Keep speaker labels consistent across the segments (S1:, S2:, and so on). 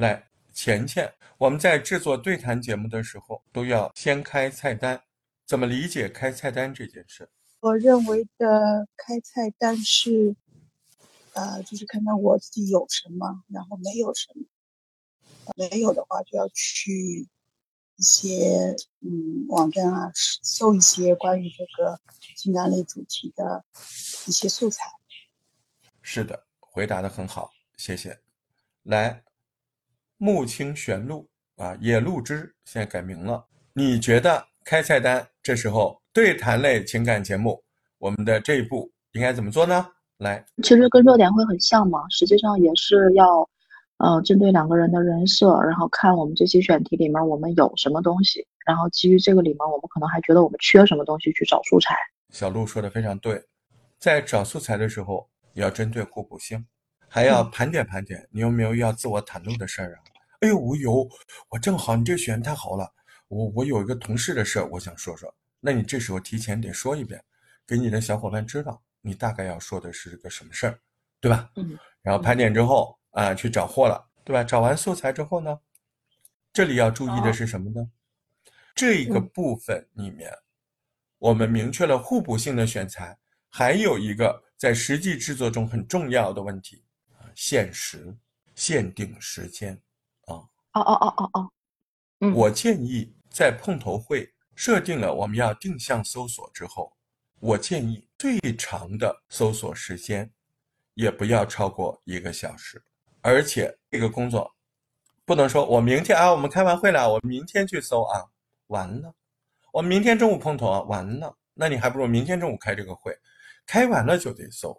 S1: 来，钱钱，我们在制作对谈节目的时候，都要先开菜单。怎么理解开菜单这件事？
S2: 我认为的开菜单是，呃，就是看看我自己有什么，然后没有什么。没有的话，就要去一些嗯网站啊，搜一些关于这个情感类主题的一些素材。
S1: 是的，回答的很好，谢谢。来，木青玄露啊，野露之现在改名了。你觉得开菜单这时候对谈类情感节目，我们的这一步应该怎么做呢？来，
S3: 其实跟热点会很像嘛，实际上也是要。呃，针对两个人的人设，然后看我们这期选题里面我们有什么东西，然后基于这个里面我们可能还觉得我们缺什么东西去找素材。
S1: 小鹿说的非常对，在找素材的时候要针对互补性，还要盘点盘点你有没有要自我袒露的事儿啊？哎呦，我有，我正好你这选太好了，我我有一个同事的事儿，我想说说，那你这时候提前得说一遍，给你的小伙伴知道你大概要说的是个什么事儿，对吧？
S3: 嗯，
S1: 然后盘点之后。啊，去找货了，对吧？找完素材之后呢，这里要注意的是什么呢？这个部分里面，我们明确了互补性的选材，还有一个在实际制作中很重要的问题啊，限时、限定时间啊。
S3: 哦哦哦哦哦，嗯，
S1: 我建议在碰头会设定了我们要定向搜索之后，我建议最长的搜索时间也不要超过一个小时。而且这个工作不能说，我明天啊，我们开完会了，我明天去搜啊，完了，我明天中午碰头啊，完了，那你还不如明天中午开这个会，开完了就得搜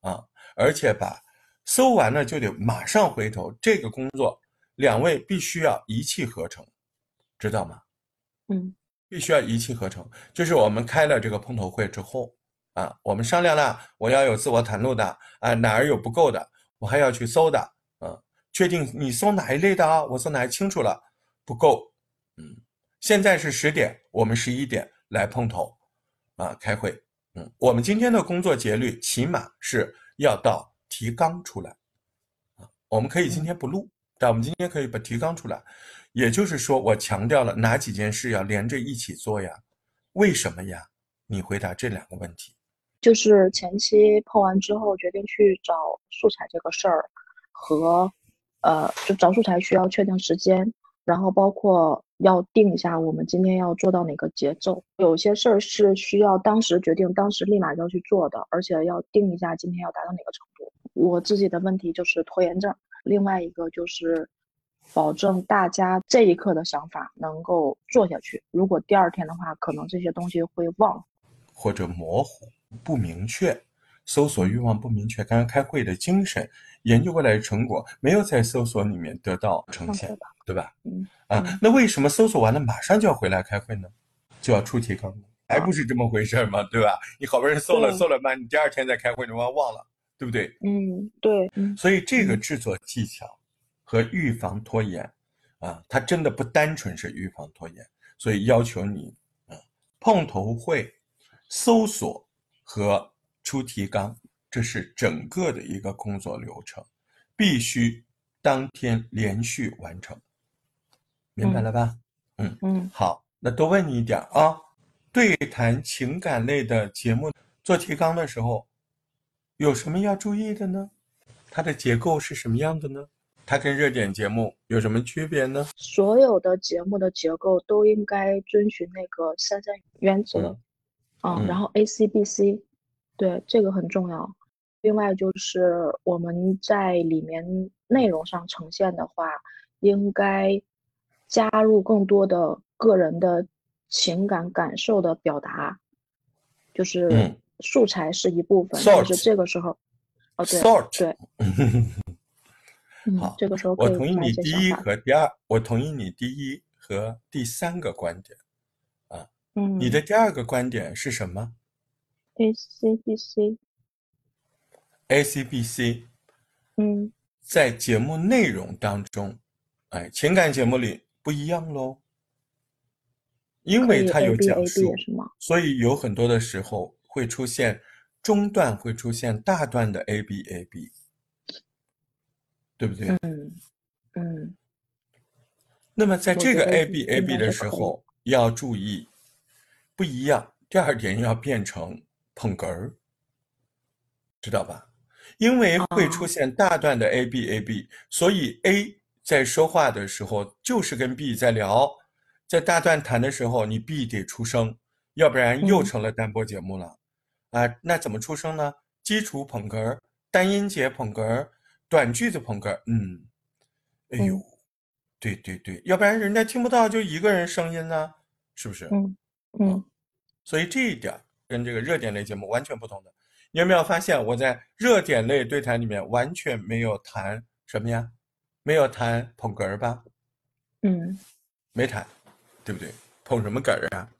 S1: 啊，而且把搜完了就得马上回头，这个工作两位必须要一气呵成，知道吗？
S3: 嗯，
S1: 必须要一气呵成，就是我们开了这个碰头会之后啊，我们商量了，我要有自我袒露的啊，哪儿有不够的，我还要去搜的。确定你搜哪一类的啊？我搜哪清楚了，不够。嗯，现在是十点，我们十一点来碰头，啊，开会。嗯，我们今天的工作节律起码是要到提纲出来，啊，我们可以今天不录，但我们今天可以把提纲出来。也就是说，我强调了哪几件事要连着一起做呀？为什么呀？你回答这两个问题。
S3: 就是前期碰完之后，决定去找素材这个事儿和。呃，就找素材需要确定时间，然后包括要定一下我们今天要做到哪个节奏。有些事儿是需要当时决定，当时立马就要去做的，而且要定一下今天要达到哪个程度。我自己的问题就是拖延症，另外一个就是保证大家这一刻的想法能够做下去。如果第二天的话，可能这些东西会忘
S1: 或者模糊不明确。搜索欲望不明确，刚刚开会的精神，研究过来的成果没有在搜索里面得到呈现，对吧？
S3: 嗯
S1: 啊，那为什么搜索完了马上就要回来开会呢？就要出提纲，还不是这么回事吗？对吧？你好不容易搜了搜了嘛，你第二天再开会，你忘忘了，对不对？
S3: 嗯，对。
S1: 所以这个制作技巧和预防拖延啊，它真的不单纯是预防拖延，所以要求你啊，碰头会搜索和。出提纲，这是整个的一个工作流程，必须当天连续完成，明白了吧？
S3: 嗯嗯，
S1: 好，那多问你一点啊，对谈情感类的节目做提纲的时候，有什么要注意的呢？它的结构是什么样的呢？它跟热点节目有什么区别呢？
S3: 所有的节目的结构都应该遵循那个三三原则，啊，然后 A C B C。对，这个很重要。另外就是我们在里面内容上呈现的话，应该加入更多的个人的情感感受的表达。就是素材是一部分，但是这个时候，哦对对，
S1: 好，
S3: 这个时候
S1: 我同意你第一和第二，我同意你第一和第三个观点，啊，
S3: 嗯，
S1: 你的第二个观点是什么
S3: ？A C B C，A
S1: C B C，
S3: 嗯，
S1: 在节目内容当中，哎，情感节目里不一样喽，因为它有讲述，所以有很多的时候会出现中段会出现大段的 A B A B，对不对？
S3: 嗯，嗯
S1: 那么在这个 A B A B 的时候要注意，不一样。第二点要变成捧哏儿，知道吧？因为会出
S3: 哦
S1: 现大段的 A B A B，所以 A 在说话的时候就是跟 B 在聊，在大段谈的时候，你 B 得出声，要不然又
S3: 嗯
S1: 成了单播节目了。啊，那怎么出声呢？基础捧哏儿，单音节捧哏儿，短句子捧哏儿。嗯，哎呦，
S3: 嗯
S1: 对对对，要不然人家听不到就一个人声音呢，是不是？
S3: 嗯嗯
S1: 所以这一点儿跟这个热点类节目完全不同的。你有没有发现我在热点类对谈里面完全没有谈什么呀？没有谈捧哏儿吧？
S3: 嗯
S1: 没谈，对不对？捧什么哏儿啊？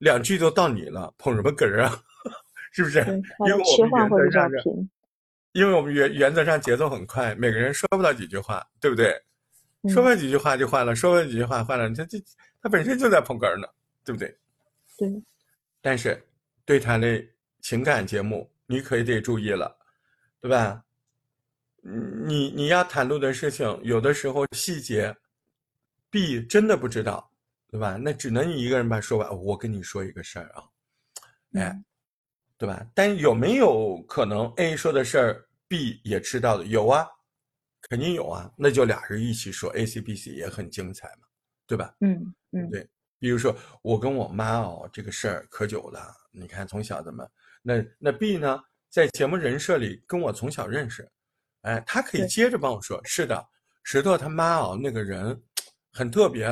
S1: 两句都到你了，捧什么哏儿啊？是不是？因为我们原则上。因为我们原原则上节奏很快，每个人说不到几句话，对不对？说
S3: 不
S1: 了几句话就换了，说不了几句话换了，他这他本身就在捧哏儿呢，对不对？
S3: 对，
S1: 但是对谈类情感节目，你可得注意了，对吧？嗯你你要袒露的事情，有的时候细节，B 真的不知道，对吧？那只能你一个人把它说完。我跟你说一个事儿啊，哎，
S3: 嗯
S1: 对吧？但有没有可能 A 说的事儿 B 也知道的？有啊，肯定有啊。那就俩人一起说，A、C、B、C 也很精彩嘛，对吧？
S3: 嗯嗯
S1: 对，比如说我跟我妈哦，这个事儿可久了。你看从小怎么，那那 B 呢，在节目人设里跟我从小认识，哎，他可以接着帮我说，是的，石头他妈哦，那个人很特别。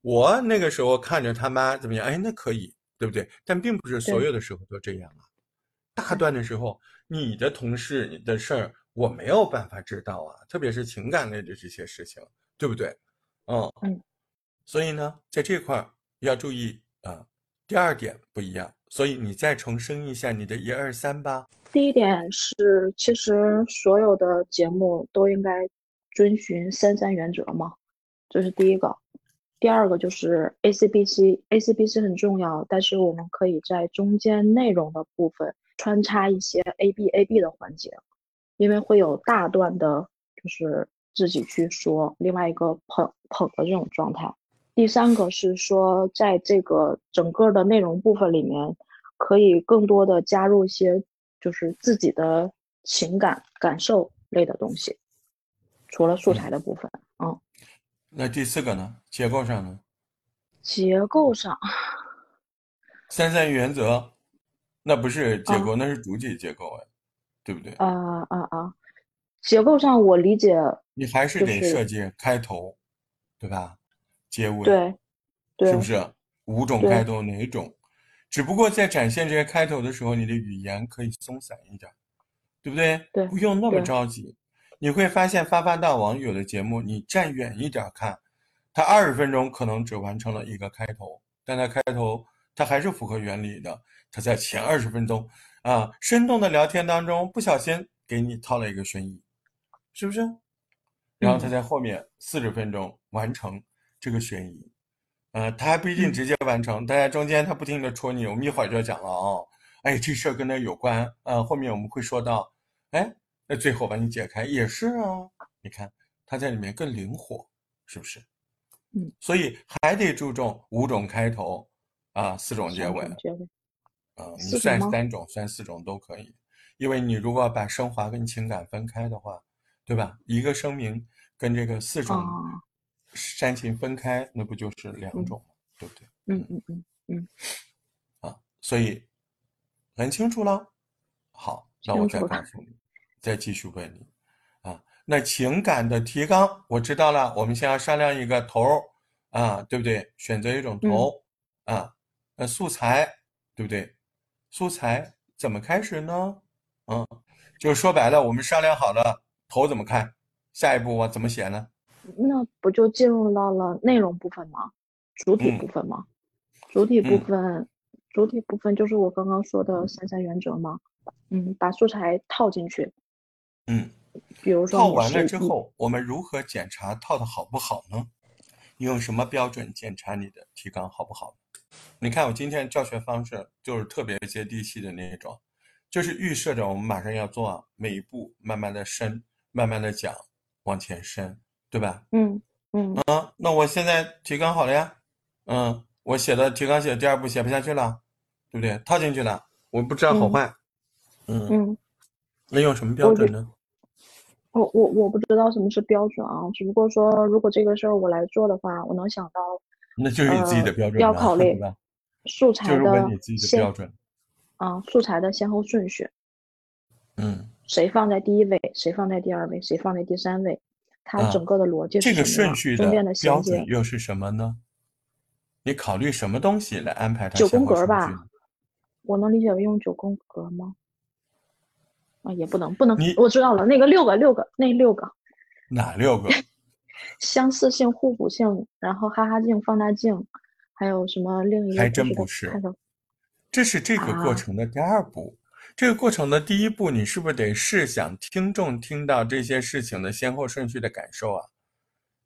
S1: 我那个时候看着他妈怎么样，哎，那可以，对不对？但并不是所有的时候都这样啊。大段的时候，你的同事你的事儿，我没有办法知道啊，特别是情感类的这些事情，对不对？嗯
S3: 嗯。
S1: 所以呢，在这块儿要注意啊。第二点不一样，所以你再重申一下你的一二三吧。
S3: 第一点是，其实所有的节目都应该遵循三三原则嘛，这是第一个。第二个就是 ACBC，ACBC 很重要，但是我们可以在中间内容的部分穿插一些 ABAB 的环节，因为会有大段的，就是自己去说，另外一个捧捧的这种状态。第三个是说，在这个整个的内容部分里面，可以更多的加入一些就是自己的情感感受类的东西，除了素材的部分，嗯，
S1: 那第四个呢？结构上呢？
S3: 结构上，
S1: 三三原则，那不是结构，
S3: 啊
S1: 那是主体结构哎，对不对？
S3: 啊啊啊，结构上我理解，
S1: 你还是
S3: 就是
S1: 得设计开头，对吧？结尾，
S3: 对，对，
S1: 是不是？五种
S3: 对
S1: 开头哪种？只不过在展现这些开头的时候，你的语言可以松散一点，对不对？
S3: 对
S1: 不用那么
S3: 对
S1: 着急。你会发现发发大王有的节目，你站远一点看，它二十分钟可能只完成了一个开头，但它开头它还是符合原理的。它在前二十分钟啊，生动的聊天当中，不小心给你套了一个悬疑，是不是？然后它
S3: 嗯
S1: 在后面四十分钟完成这个悬疑，呃，他还不一定
S3: 嗯
S1: 直接完成，但在中间他不停的戳你，我们一会儿就要讲了哦，哎，这事儿跟那有关，呃，后面我们会说到，哎，那最后把你解开也是啊，你看他在里面更灵活，是不是？
S3: 嗯，
S1: 所以还得注重五种开头啊，四种结尾
S3: 三种，结尾，
S1: 啊，你算三种，算四种都可以，因为你如果把升华跟情感分开的话，对吧？一个声明跟这个四种
S3: 啊
S1: 煽情分开，那不就是两
S3: 嗯
S1: 种吗？对不对？
S3: 嗯嗯嗯嗯，
S1: 啊，所以很清楚了。好，那我再告诉你，再继续问你啊。那情感的提纲我知道了，我们先要商量一个头儿啊，对不对？选择一种头、啊。那素材对不对？素材怎么开始呢？嗯，就是说白了，我们商量好了头怎么看，下一步我怎么写呢？
S3: 那不就进入到了内容部分吗？主体
S1: 嗯
S3: 部分吗？主体部
S1: 嗯
S3: 分，主体部分就是我刚刚说的三三原则吗？嗯，把素材套进去，
S1: 嗯。
S3: 比如说
S1: 套完了之后，我们如何检查套的好不好呢？你用什么标准检查你的提纲好不好？你看我今天教学方式就是特别接地气的那种，就是预设着我们马上要做，每一步慢慢的深，慢慢的讲，往前深，对吧？
S3: 嗯嗯
S1: 啊，那我现在提纲好了呀，嗯，我写的提纲写第二步写不下去了，对不对？套进去了，我不知道好坏，嗯，
S3: 嗯，
S1: 那用什么标准呢？
S3: 我我我不知道什么是标准啊，只不过说如果这个事儿我来做的话，我能想到
S1: 那就是你自己的标准了，
S3: 要考虑？素材
S1: 就是
S3: 的
S1: 问你自己的
S3: 先
S1: 标准，
S3: 啊素材的先后顺序，
S1: 嗯，
S3: 谁放在第一位，谁放在第二位，谁放在第三位，它
S1: 啊
S3: 整个的逻辑
S1: 这个
S3: 是什么样
S1: 顺序
S3: 的
S1: 标准。又是什么呢？你考虑什么东西来安排它
S3: 九宫格吧？我能理解为用九宫格吗？啊，也不能，不能
S1: 你，
S3: 我知道了，那个六个六个那六个
S1: 哪六个？
S3: 相似性、互补性，然后哈哈镜、放大镜，还有什么另一个
S1: 还真不是这是这个过
S3: 啊
S1: 程的第二步。这个过程的第一步，你是不是得试想听众听到这些事情的先后顺序的感受啊？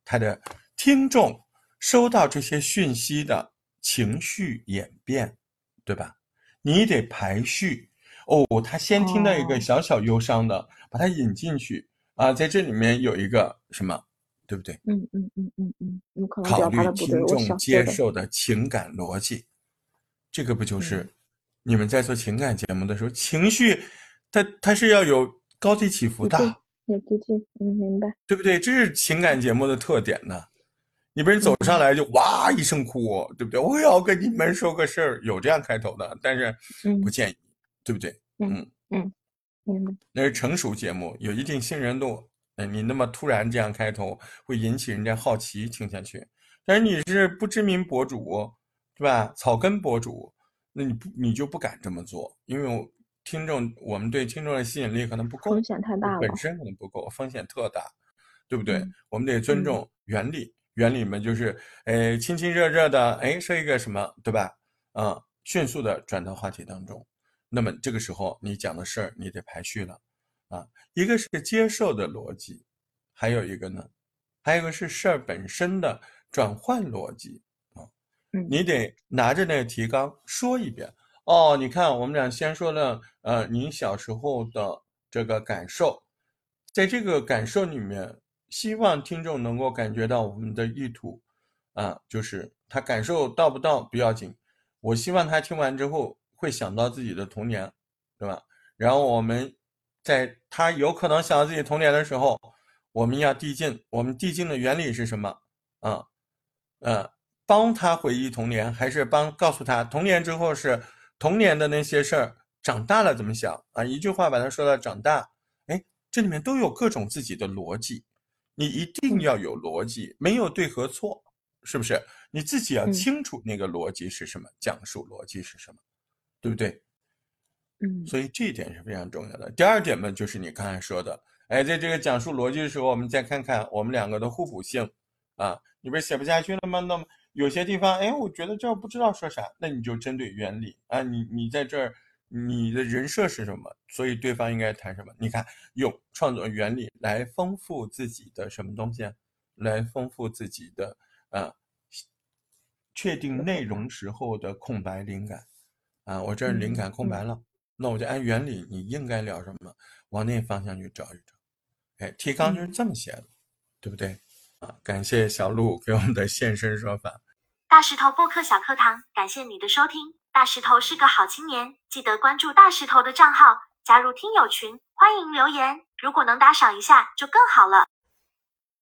S1: 他的听众收到这些讯息的情绪演变，对吧？你得排序。哦，他先听到一个
S3: 哦
S1: 小小忧伤的，把它引进去啊，在这里面有一个什么，对不对？
S3: 嗯嗯嗯嗯嗯，有可能
S1: 考虑听众接受的情感逻辑，这个不就是
S3: 嗯
S1: 你们在做情感节目的时候，情绪它它是要有高低起伏的，
S3: 有低有低，嗯，明白，
S1: 对不对？这是情感节目的特点呢。你不是走上来就哇一声哭，对不对？我要跟你们说个事儿，有这样开头的，但是
S3: 嗯
S1: 不建议，对不对？
S3: 嗯嗯明白，
S1: 那是成熟节目，有一定信任度。嗯，你那么突然这样开头，会引起人家好奇听下去。但是你是不知名博主，对吧？草根博主，那你不你就不敢这么做，因为我听众我们对听众的吸引力可能不够，
S3: 风险太大了
S1: 本，身可能不够，风险特大，对不对？
S3: 嗯
S1: 我们得尊重原理，原理嘛就是，哎，亲亲热热的，哎，说一个什么，对吧？嗯、迅速的转到话题当中。那么这个时候你讲的事儿，你得排序了，啊，一个是接受的逻辑，还有一个呢，还有一个是事儿本身的转换逻辑。
S3: 啊
S1: 你得拿着那个提纲说一遍。哦，你看，我们俩先说了，呃，您小时候的这个感受，在这个感受里面，希望听众能够感觉到我们的意图，啊，就是他感受到不到不要紧，我希望他听完之后会想到自己的童年，对吧？然后我们在他有可能想到自己童年的时候，我们要递进，我们递进的原理是什么？啊，呃，帮他回忆童年，还是帮告诉他童年之后是童年的那些事儿，长大了怎么想啊？一句话把他说到长大，哎，这里面都有各种自己的逻辑，你一定要有逻辑，没有对和错，是不是？你自己要
S3: 嗯
S1: 清楚那个逻辑是什么，讲述逻辑是什么，对不对？
S3: 嗯
S1: 所以这一点是非常重要的。第二点呢，就是你刚才说的，哎，在这个讲述逻辑的时候，我们再看看我们两个的互补性啊。你不是写不下去了吗？那么有些地方，哎，我觉得这不知道说啥，那你就针对原理啊，你你在这儿，你的人设是什么？所以对方应该谈什么？你看，用创作原理来丰富自己的什么东西？来丰富自己的啊，确定内容时候的空白灵感啊，我这儿灵感空白了。那我就按原理，你应该聊什么，往那方向去找一找。哎，提纲就是这么写的，对不对？啊，感谢小鹿给我们的现身说法。
S4: 大石头播客小课堂，感谢你的收听。大石头是个好青年，记得关注大石头的账号，加入听友群，欢迎留言。如果能打赏一下，就更好了。